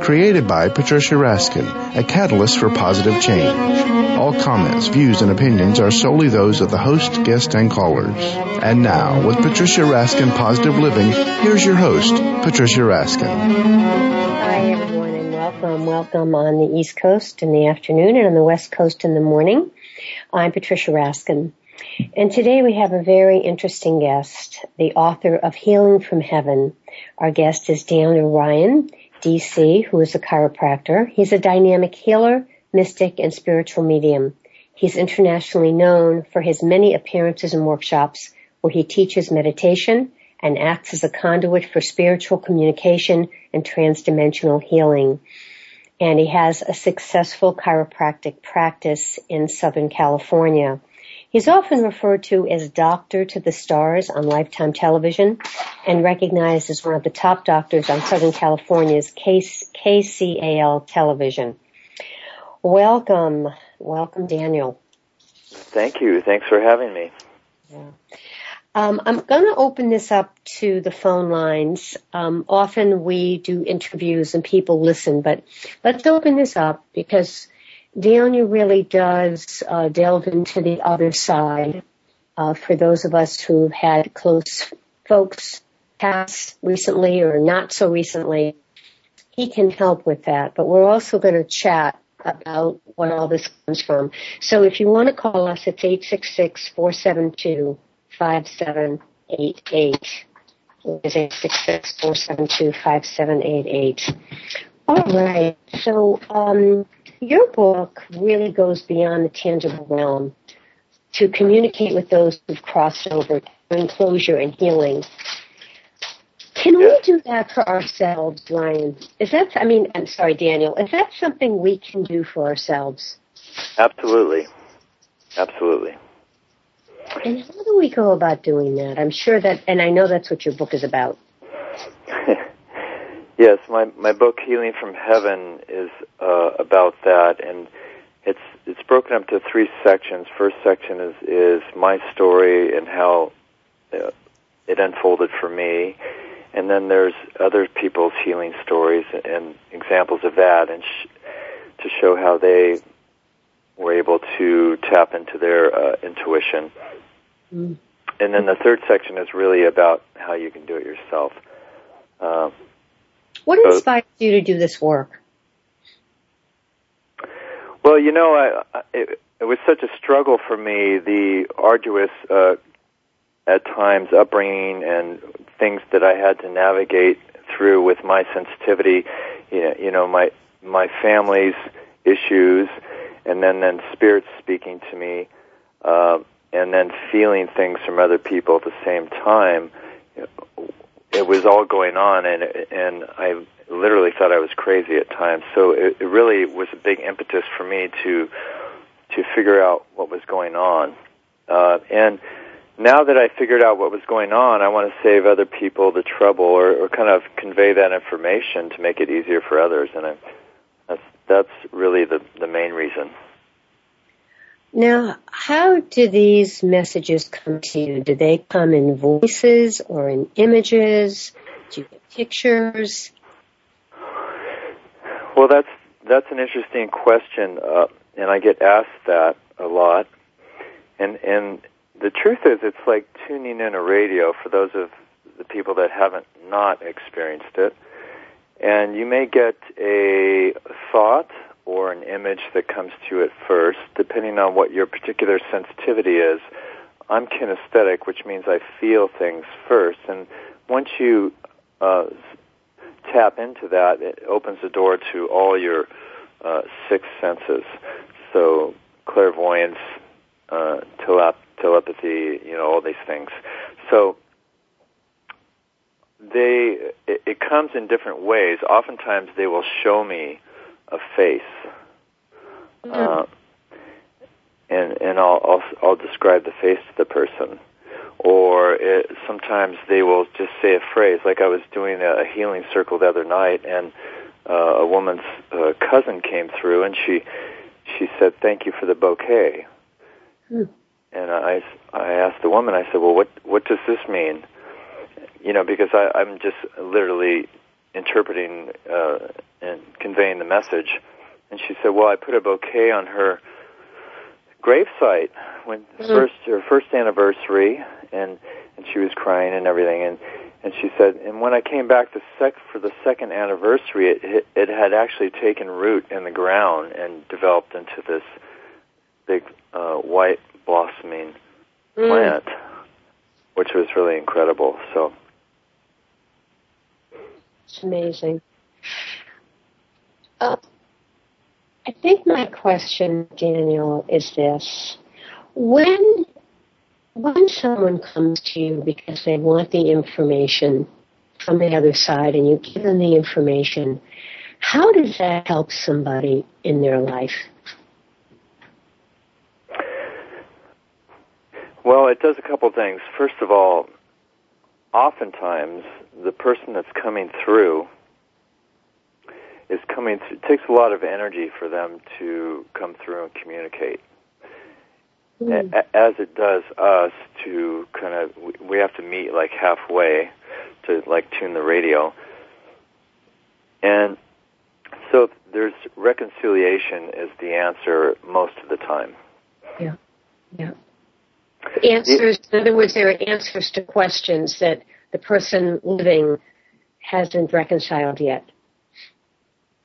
Created by Patricia Raskin, a catalyst for positive change. All comments, views, and opinions are solely those of the host, guest, and callers. And now, with Patricia Raskin Positive Living, here's your host, Patricia Raskin. Hi, everyone, and welcome. Welcome on the East Coast in the afternoon and on the West Coast in the morning. I'm Patricia Raskin. And today we have a very interesting guest, the author of Healing from Heaven. Our guest is Daniel Ryan, DC, who is a chiropractor. He's a dynamic healer, mystic, and spiritual medium. He's internationally known for his many appearances and workshops where he teaches meditation and acts as a conduit for spiritual communication and transdimensional healing. And he has a successful chiropractic practice in Southern California. He's often referred to as Doctor to the Stars on Lifetime Television and recognized as one of the top doctors on Southern California's KCAL television. Welcome. Welcome, Daniel. Thank you. Thanks for having me. Yeah. Um, I'm going to open this up to the phone lines. Um, often we do interviews and people listen, but let's open this up because Daniel really does uh, delve into the other side. Uh, for those of us who've had close folks pass recently or not so recently, he can help with that. But we're also going to chat about what all this comes from. So if you want to call us, it's 866-472-5788. It's 866-472-5788. All right. So um, your book really goes beyond the tangible realm to communicate with those who've crossed over, to closure and healing. Can we do that for ourselves, Ryan? Is that, I mean, I'm sorry, Daniel, is that something we can do for ourselves? Absolutely. Absolutely. And how do we go about doing that? I'm sure that, and I know that's what your book is about. yes, my my book Healing from Heaven is uh, about that, and it's it's broken up to three sections. First section is is my story and how uh, it unfolded for me, and then there's other people's healing stories and examples of that, and sh- to show how they were able to tap into their uh, intuition. Mm. And then the third section is really about how you can do it yourself. Uh, what inspired you to do this work? Well, you know, I, it, it was such a struggle for me, the arduous uh, at times upbringing and things that I had to navigate through with my sensitivity, you know, my my family's issues, and then then spirits speaking to me, uh, and then feeling things from other people at the same time. It was all going on, and and I literally thought I was crazy at times. So it, it really was a big impetus for me to to figure out what was going on, uh, and now that I figured out what was going on, I want to save other people the trouble or, or kind of convey that information to make it easier for others. And I, that's, that's really the, the main reason. Now, how do these messages come to you? Do they come in voices or in images? Do you get pictures? Well, that's that's an interesting question, uh, and I get asked that a lot. And and the truth is, it's like tuning in a radio for those of the people that haven't not experienced it. And you may get a thought or an image that comes to you at first, depending on what your particular sensitivity is. I'm kinesthetic, which means I feel things first. And once you uh, tap into that, it opens the door to all your uh, six senses. So clairvoyance, uh, telep- telepathy, you know, all these things. So they it, it comes in different ways. Oftentimes, they will show me a face, mm-hmm. uh, and and I'll, I'll I'll describe the face to the person. Or it, sometimes they will just say a phrase, like I was doing a healing circle the other night, and uh, a woman's uh, cousin came through, and she she said, "Thank you for the bouquet." Hmm. And I I asked the woman, I said, "Well, what what does this mean?" You know, because I, I'm just literally interpreting uh, and conveying the message. And she said, "Well, I put a bouquet on her gravesite when mm-hmm. first her first anniversary, and and she was crying and everything, and and she said, and when I came back the sec for the second anniversary, it, it it had actually taken root in the ground and developed into this big uh, white blossoming mm. plant, which was really incredible. So it's amazing. Uh, I think my question, Daniel, is this: When when someone comes to you because they want the information from the other side and you give them the information, how does that help somebody in their life? Well, it does a couple things. First of all, oftentimes the person that's coming through is coming through, it takes a lot of energy for them to come through and communicate. Mm. as it does us to kind of we have to meet like halfway to like tune the radio. And so there's reconciliation is the answer most of the time. Yeah. Yeah. Answers in other words there are answers to questions that the person living hasn't reconciled yet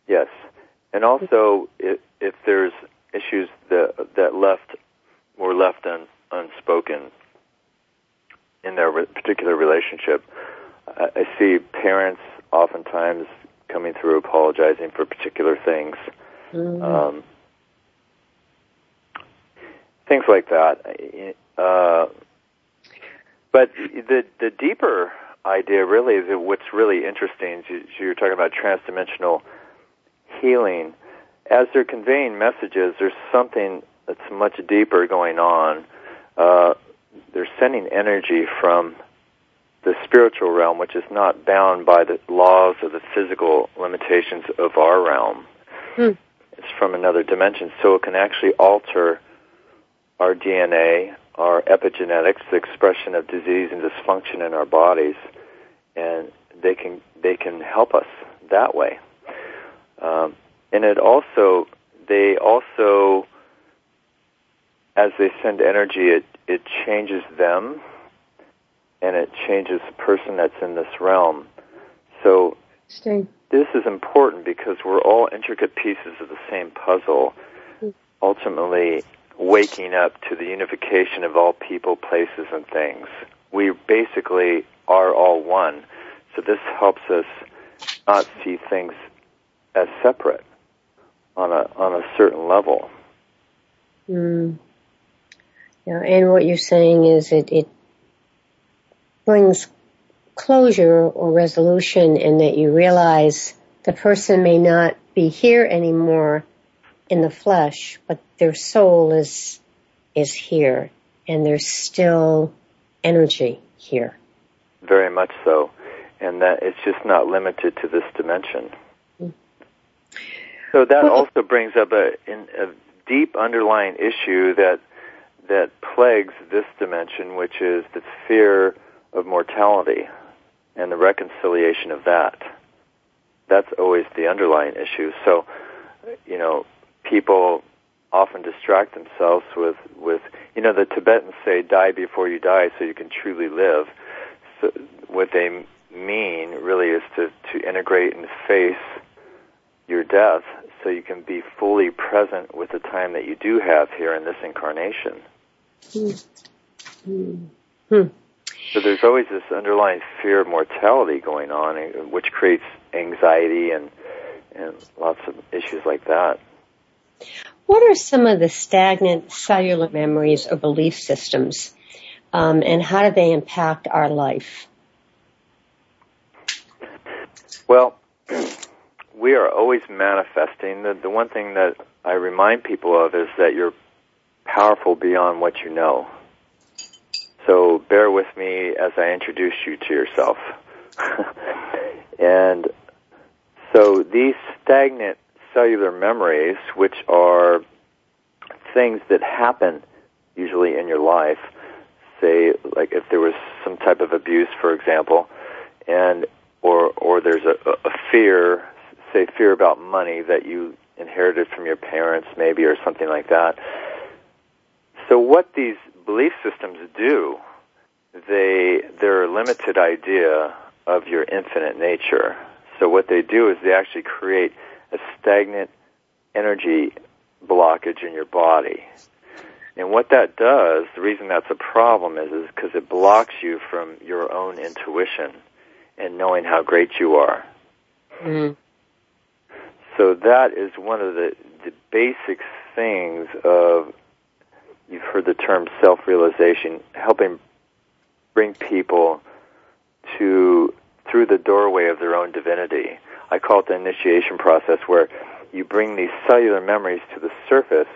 yes and also if, if there's issues that that left were left un, unspoken in their re- particular relationship. I, I see parents oftentimes coming through apologizing for particular things. Mm-hmm. Um, things like that. Uh, but the the deeper idea really is what's really interesting. You, you're talking about transdimensional healing. As they're conveying messages, there's something that's much deeper going on. Uh, they're sending energy from the spiritual realm, which is not bound by the laws of the physical limitations of our realm. Hmm. It's from another dimension, so it can actually alter our DNA, our epigenetics, the expression of disease and dysfunction in our bodies, and they can they can help us that way. Um, and it also they also as they send energy, it, it changes them and it changes the person that's in this realm. So this is important because we're all intricate pieces of the same puzzle, ultimately waking up to the unification of all people, places, and things. We basically are all one. So this helps us not see things as separate on a on a certain level. Mm. Yeah, and what you're saying is it, it brings closure or resolution in that you realize the person may not be here anymore in the flesh, but their soul is, is here and there's still energy here. Very much so. And that it's just not limited to this dimension. So that also brings up a, a deep underlying issue that that plagues this dimension, which is the fear of mortality and the reconciliation of that. That's always the underlying issue. So, you know, people often distract themselves with, with you know, the Tibetans say, die before you die so you can truly live. So what they mean really is to, to integrate and face your death so you can be fully present with the time that you do have here in this incarnation. Hmm. So there's always this underlying fear of mortality going on, which creates anxiety and and lots of issues like that. What are some of the stagnant cellular memories or belief systems, um, and how do they impact our life? Well, we are always manifesting. The, the one thing that I remind people of is that you're powerful beyond what you know. So bear with me as I introduce you to yourself. and so these stagnant cellular memories, which are things that happen usually in your life, say like if there was some type of abuse, for example, and or or there's a, a fear, say fear about money that you inherited from your parents, maybe, or something like that. So what these belief systems do, they they're a limited idea of your infinite nature. So what they do is they actually create a stagnant energy blockage in your body. And what that does, the reason that's a problem is, is because it blocks you from your own intuition and knowing how great you are. Mm-hmm. So that is one of the, the basic things of, you've heard the term self-realization, helping bring people to, through the doorway of their own divinity. I call it the initiation process where you bring these cellular memories to the surface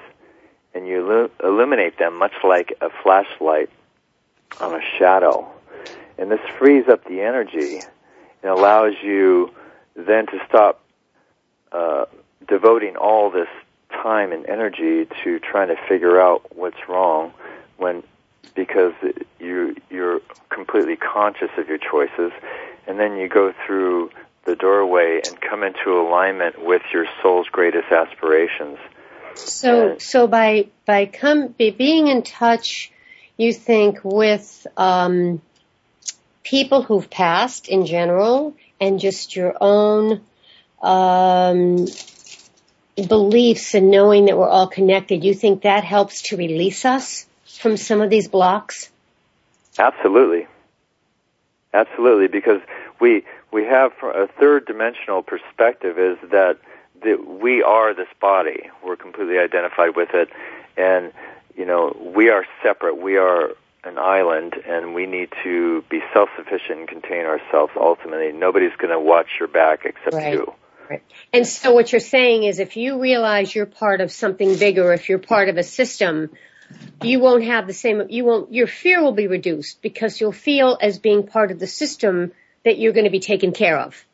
and you illuminate them much like a flashlight on a shadow. And this frees up the energy and allows you then to stop uh, devoting all this time and energy to trying to figure out what's wrong when because you you're completely conscious of your choices and then you go through the doorway and come into alignment with your soul's greatest aspirations. So, and, so by by come by being in touch, you think with um, people who've passed in general, and just your own Um, beliefs and knowing that we're all connected. You think that helps to release us from some of these blocks? Absolutely, absolutely, because we we have a third dimensional perspective is that that we are this body. We're completely identified with it, and you know we are separate. We are an island, and we need to be self-sufficient and contain ourselves. Ultimately, nobody's going to watch your back except right. you. Right. And so, what you're saying is, if you realize you're part of something bigger, if you're part of a system, you won't have the same. You won't. Your fear will be reduced because you'll feel as being part of the system that you're going to be taken care of.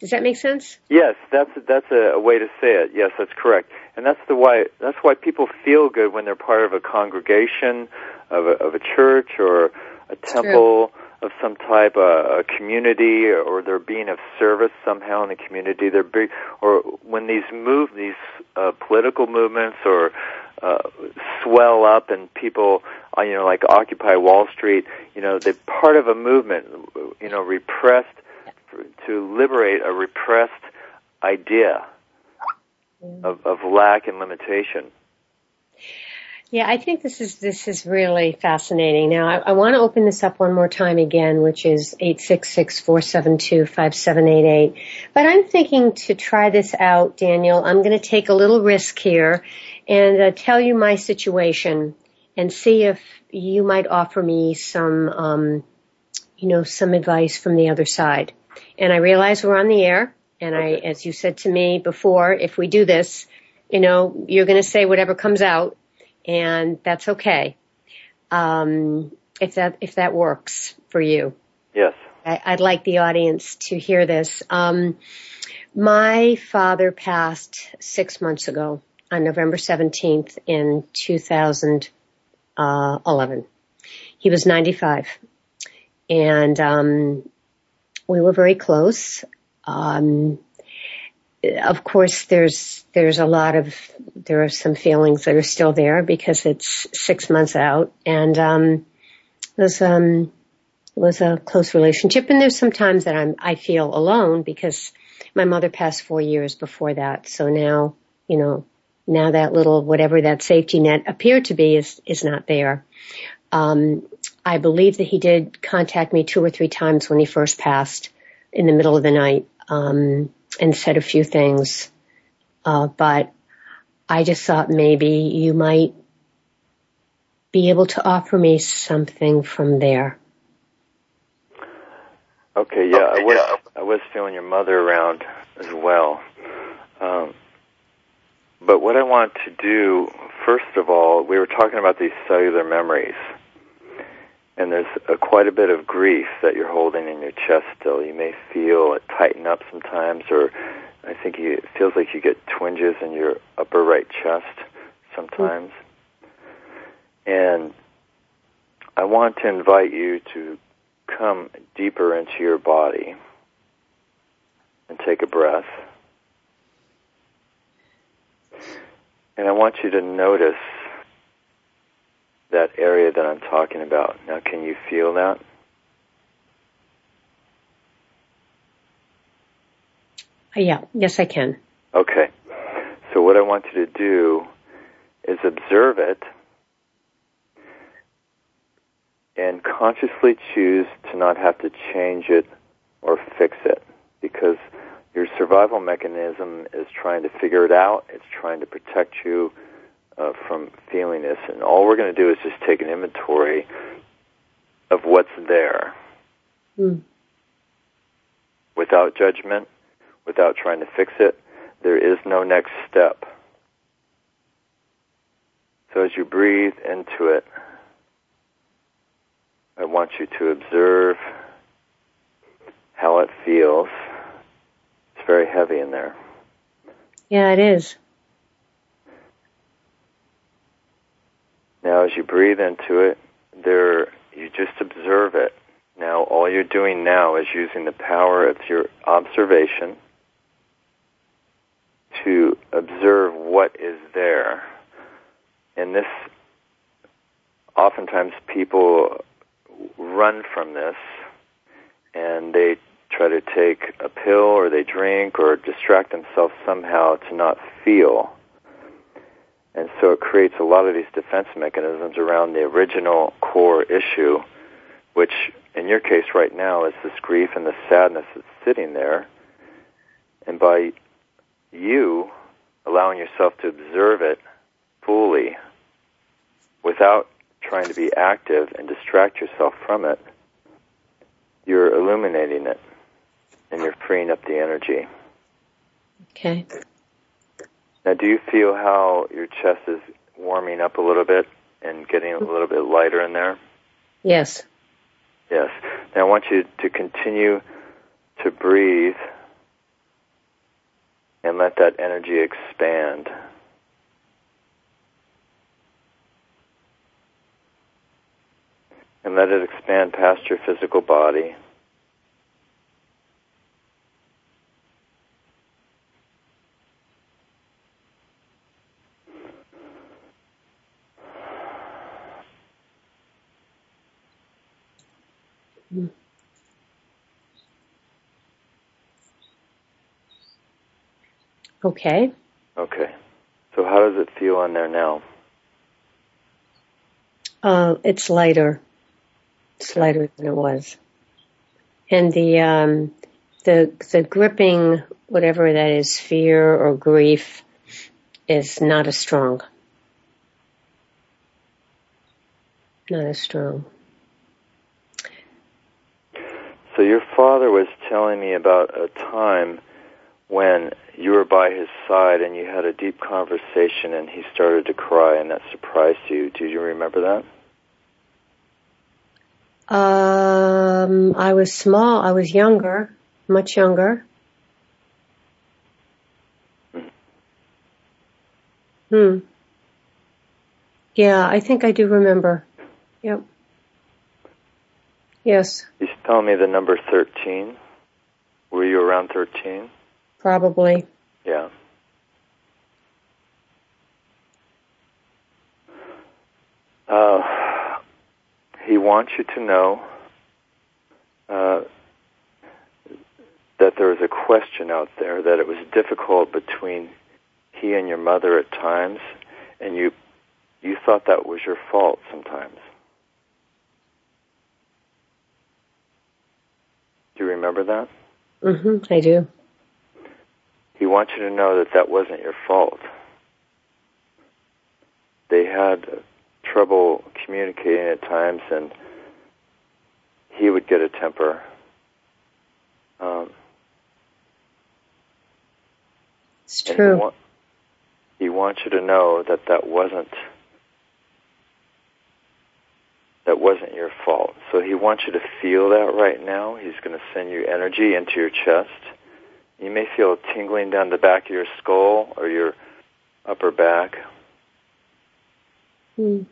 Does that make sense? Yes, that's that's a, way to say it. Yes, that's correct, and that's the why that's why people feel good when they're part of a congregation, of a, of a church or a temple True. Of some type, a, a community, or they're being of service somehow in the community. They're big, or when these move these uh, political movements or uh, swell up and people, uh, you know, like Occupy Wall Street, you know, they're part of a movement, you know, repressed to liberate a repressed idea of, of lack and limitation. Yeah, I think this is this is really fascinating. Now, I, I want to open this up one more time again, which is eight six six four seven two five seven eight eight. But I'm thinking to try this out, Daniel. I'm going to take a little risk here and uh, tell you my situation and see if you might offer me some, um, you know, some advice from the other side. And I realize we're on the air, and I, as you said to me before, if we do this, you know, you're going to say whatever comes out and that's okay. Um, if that if that works for you. Yes. I, would like the audience to hear this. Um, my father passed six months ago on November 17th in 2011. He was 95. And, um, we were very close. Um, of course, there's there's a lot of there are some feelings that are still there because it's six months out, and um, was um, was a close relationship. And there's some times that I'm I feel alone because my mother passed four years before that, so now you know now that little whatever that safety net appeared to be is is not there. Um, I believe that he did contact me two or three times when he first passed in the middle of the night um, and said a few things, uh, but I just thought maybe you might be able to offer me something from there. Okay, yeah, I was I was feeling your mother around as well. Um, but what I want to do, first of all, we were talking about these cellular memories, and there's a, quite a bit of grief that you're holding in your chest still. You may feel it tighten up sometimes, or I think you, it feels like you get twinges in your upper right chest sometimes. And I want to invite you to come deeper into your body and take a breath. And I want you to notice that area that I'm talking about. Now, can you feel that? Uh, yeah, yes, I can. Okay. So, what I want you to do is observe it and consciously choose to not have to change it or fix it because your survival mechanism is trying to figure it out. It's trying to protect you uh, from feeling this. And all we're going to do is just take an inventory of what's there mm. without judgment, without trying to fix it. There is no next step. So as you breathe into it, I want you to observe how it feels It's very heavy in there. Yeah, it is. Now, as you breathe into it, there you just observe it. Now, all you're doing now is using the power of your observation to observe what is there. And this, oftentimes people run from this and they try to take a pill or they drink or distract themselves somehow to not feel. And so it creates a lot of these defense mechanisms around the original core issue, which in your case right now is this grief and the sadness that's sitting there. And by you allowing yourself to observe it fully without trying to be active and distract yourself from it, you're illuminating it and you're freeing up the energy. Okay. Now, do you feel how your chest is warming up a little bit and getting a little bit lighter in there? Yes. Yes. Now, I want you to continue to breathe and let that energy expand. And let it expand past your physical body Okay. Okay. So how does it feel on there now? Uh, it's lighter. It's lighter than it was. And the, um, the, the gripping, whatever that is, fear or grief, is not as strong. Not as strong. So your father was telling me about a time when you were by his side and you had a deep conversation and he started to cry and that surprised you. Do you remember that? Um, I was small. I was younger, much younger. Hmm. Yeah, I think I do remember. Yep. Yes. He's telling me the number 13. Were you around 13? Probably. Yeah. Uh, he wants you to know uh, that there is a question out there, that it was difficult between he and your mother at times, and you you thought that was your fault sometimes. Do you remember that? Mm-hmm, I do. He wants you to know that that wasn't your fault. They had trouble communicating at times, and he would get a temper. Um, it's true. He, wa- he wants you to know that that wasn't that wasn't your fault. So he wants you to feel that right now. He's going to send you energy into your chest. You may feel a tingling down the back of your skull or your upper back. Hmm.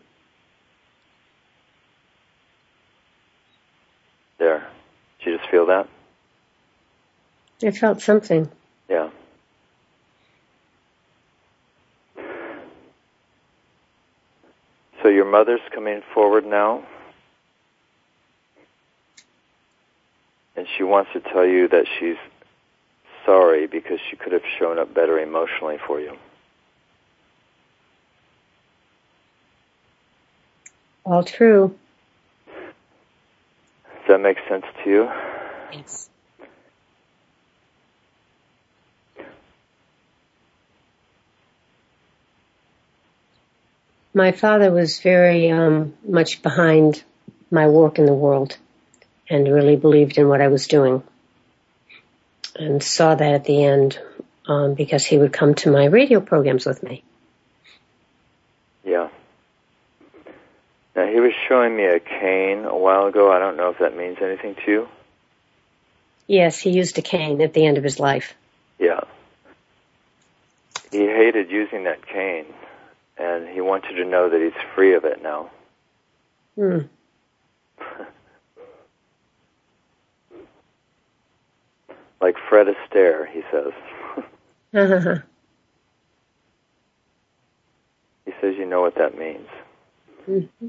There. Did you just feel that? I felt something. Yeah. So your mother's coming forward now. And she wants to tell you that she's sorry because she could have shown up better emotionally for you. All true. Does that make sense to you? Yes. My father was very um, much behind my work in the world and really believed in what I was doing. And saw that at the end um, because he would come to my radio programs with me. Yeah. Now he was showing me a cane a while ago. I don't know if that means anything to you. Yes, he used a cane at the end of his life. Yeah. He hated using that cane, and he wants you to know that he's free of it now. Hmm. like Fred Astaire, he says. Uh-huh. he says you know what that means. Mm-hmm.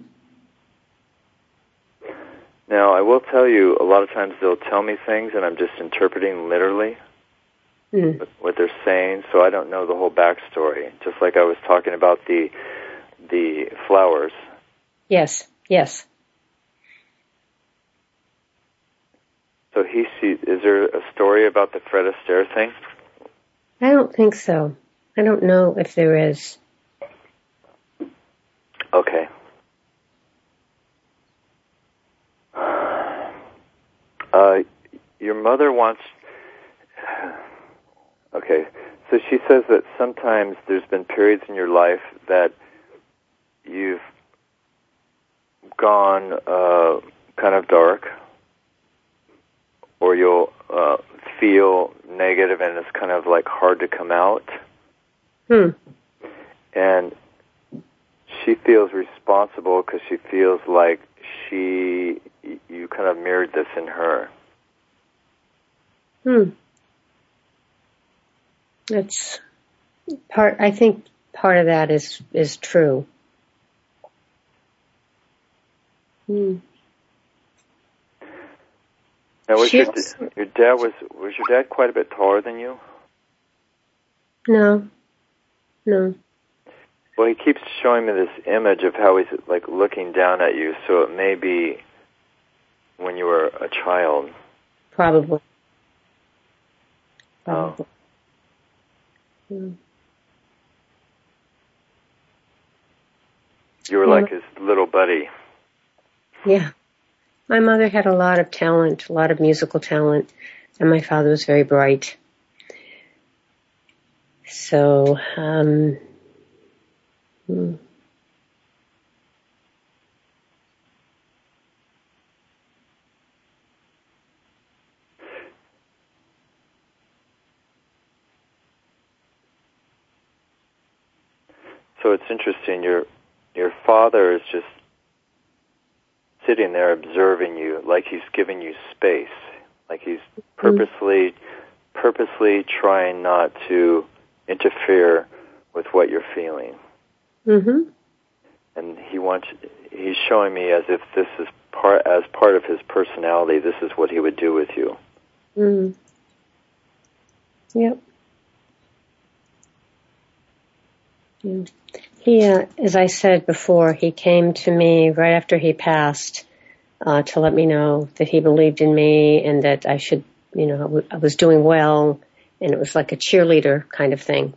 Now, I will tell you, a lot of times they'll tell me things and I'm just interpreting literally Mm. what- they're saying, so I don't know the whole backstory. Just like I was talking about the the flowers. Yes, yes. So he. Is there a story about the Fred Astaire thing? I don't think so. I don't know if there is. Okay. Uh, your mother wants. Okay, so she says that sometimes there's been periods in your life that you've gone uh, kind of dark, or you'll uh, feel negative and it's kind of like hard to come out. Hmm. and she feels responsible because she feels like she you kind of mirrored this in her Hmm. That's part. I think part of that is is true. Hmm. Now was She your, also- your dad was was your dad quite a bit taller than you No. No. well he keeps showing me this image of how he's like looking down at you so it may be when you were a child Probably. Oh. Hmm. you were Yeah. like his little buddy Yeah. My mother had a lot of talent, a lot of musical talent, and my father was very bright. So, um, so it's interesting your your father is just sitting there observing you like he's giving you space like he's purposely purposely trying not to interfere with what you're feeling hmm and he wants he's showing me as if this is part as part of his personality this is what he would do with you Mm. Yep. Yeah. He, uh, as I said before, he came to me right after he passed uh, to let me know that he believed in me and that I should you know, I, w- I was doing well and it was like a cheerleader kind of thing.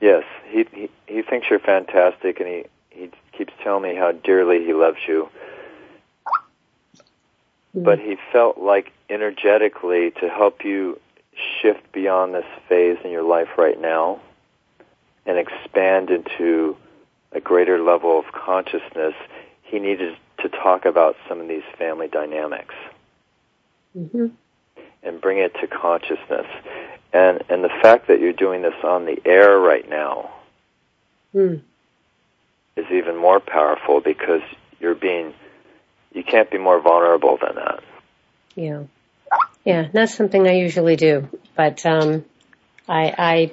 Yes, he, he he thinks you're fantastic, and he he keeps telling me how dearly he loves you. Mm. But he felt like energetically to help you shift beyond this phase in your life right now and expand into a greater level of consciousness, he needed to talk about some of these family dynamics mm-hmm. and bring it to consciousness. And and the fact that you're doing this on the air right now mm. is even more powerful because you're being you can't be more vulnerable than that. Yeah. Yeah, that's something I usually do. But um I I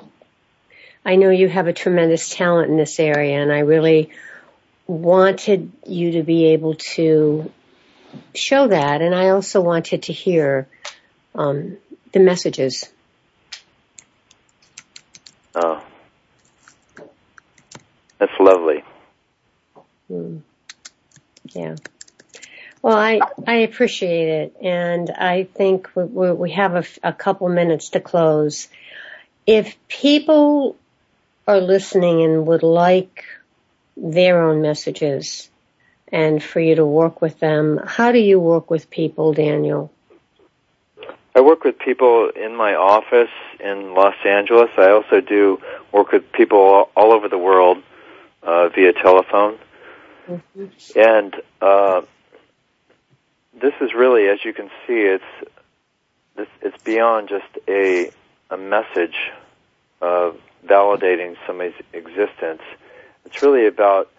I know you have a tremendous talent in this area and I really wanted you to be able to show that and I also wanted to hear um the messages Oh, that's lovely. Mm. Yeah. Well, I I appreciate it, and I think we, we have a, a couple minutes to close. If people are listening and would like their own messages, and for you to work with them, how do you work with people, Daniel? I work with people in my office in Los Angeles. I also do work with people all, over the world uh, via telephone. Mm-hmm. And uh, this is really, as you can see, it's this, it's beyond just a a message of validating somebody's existence. It's really about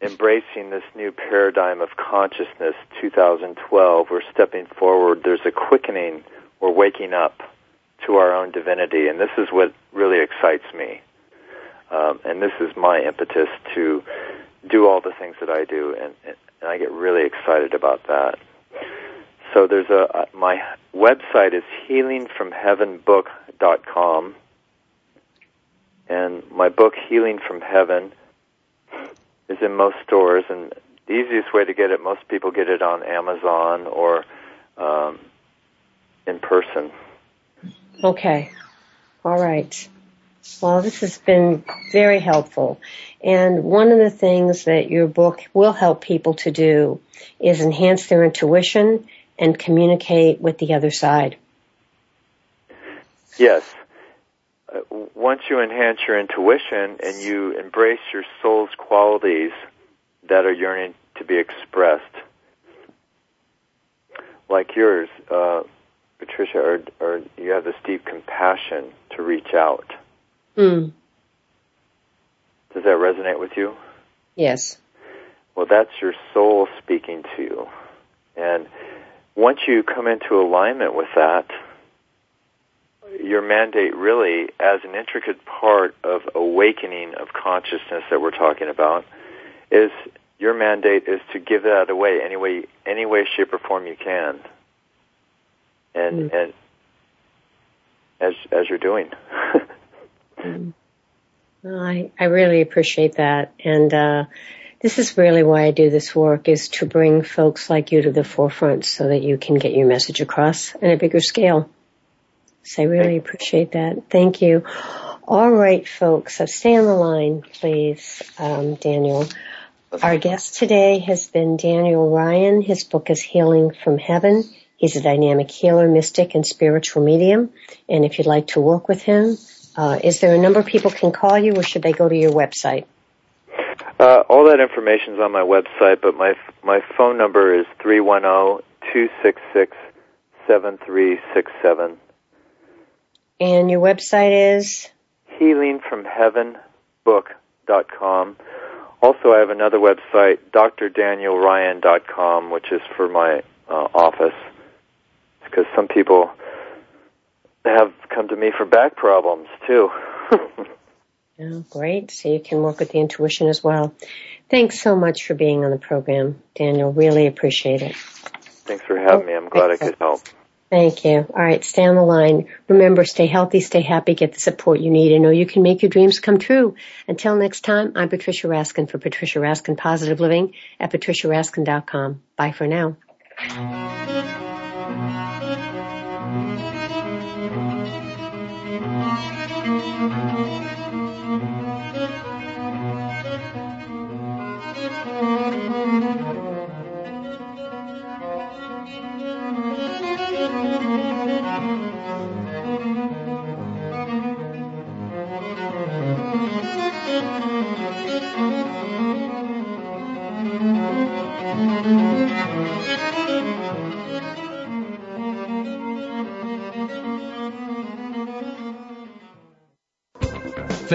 embracing this new paradigm of consciousness 2012 we're stepping forward. There's a quickening. We're waking up to our own divinity. And this is what really excites me. Um, and this is my impetus to do all the things that I do and, and I get really excited about that so there's a my website is healingfromheavenbook.com and my book healing from heaven is in most stores, and the easiest way to get it, most people get it on Amazon or um, in person. Okay. All right. Well, this has been very helpful. And one of the things that your book will help people to do is enhance their intuition and communicate with the other side. Yes uh, once you enhance your intuition and you embrace your soul's qualities that are yearning to be expressed, like yours, uh, Patricia, or, or you have this deep compassion to reach out. Mm. Does that resonate with you? Yes. Well, that's your soul speaking to you. And once you come into alignment with that, your mandate really as an intricate part of awakening of consciousness that we're talking about is your mandate is to give that away any way any way shape or form you can and mm. and as as you're doing I I really appreciate that and uh this is really why I do this work is to bring folks like you to the forefront so that you can get your message across on a bigger scale. So I really appreciate that. Thank you. All right, folks. So stay on the line, please, um, Daniel. Our guest today has been Daniel Ryan. His book is Healing from Heaven. He's a dynamic healer, mystic, and spiritual medium. And if you'd like to work with him, is there a number people can call you, or should they go to your website? Uh, all that information is on my website, but my my phone number is three one zero two six six seven three six seven. And your website is? healingfromheavenbook.com. Also, I have another website, drdanielryan.com, which is for my uh, office. Because some people have come to me for back problems, too. oh, great. So you can work with the intuition as well. Thanks so much for being on the program, Daniel. Really appreciate it. Thanks for having me. I'm glad I could help. Thank you. All right, stay on the line. Remember, stay healthy, stay happy, get the support you need, and know you can make your dreams come true. Until next time, I'm Patricia Raskin for Patricia Raskin Positive Living at patriciaraskin.com. Bye for now. Thank you.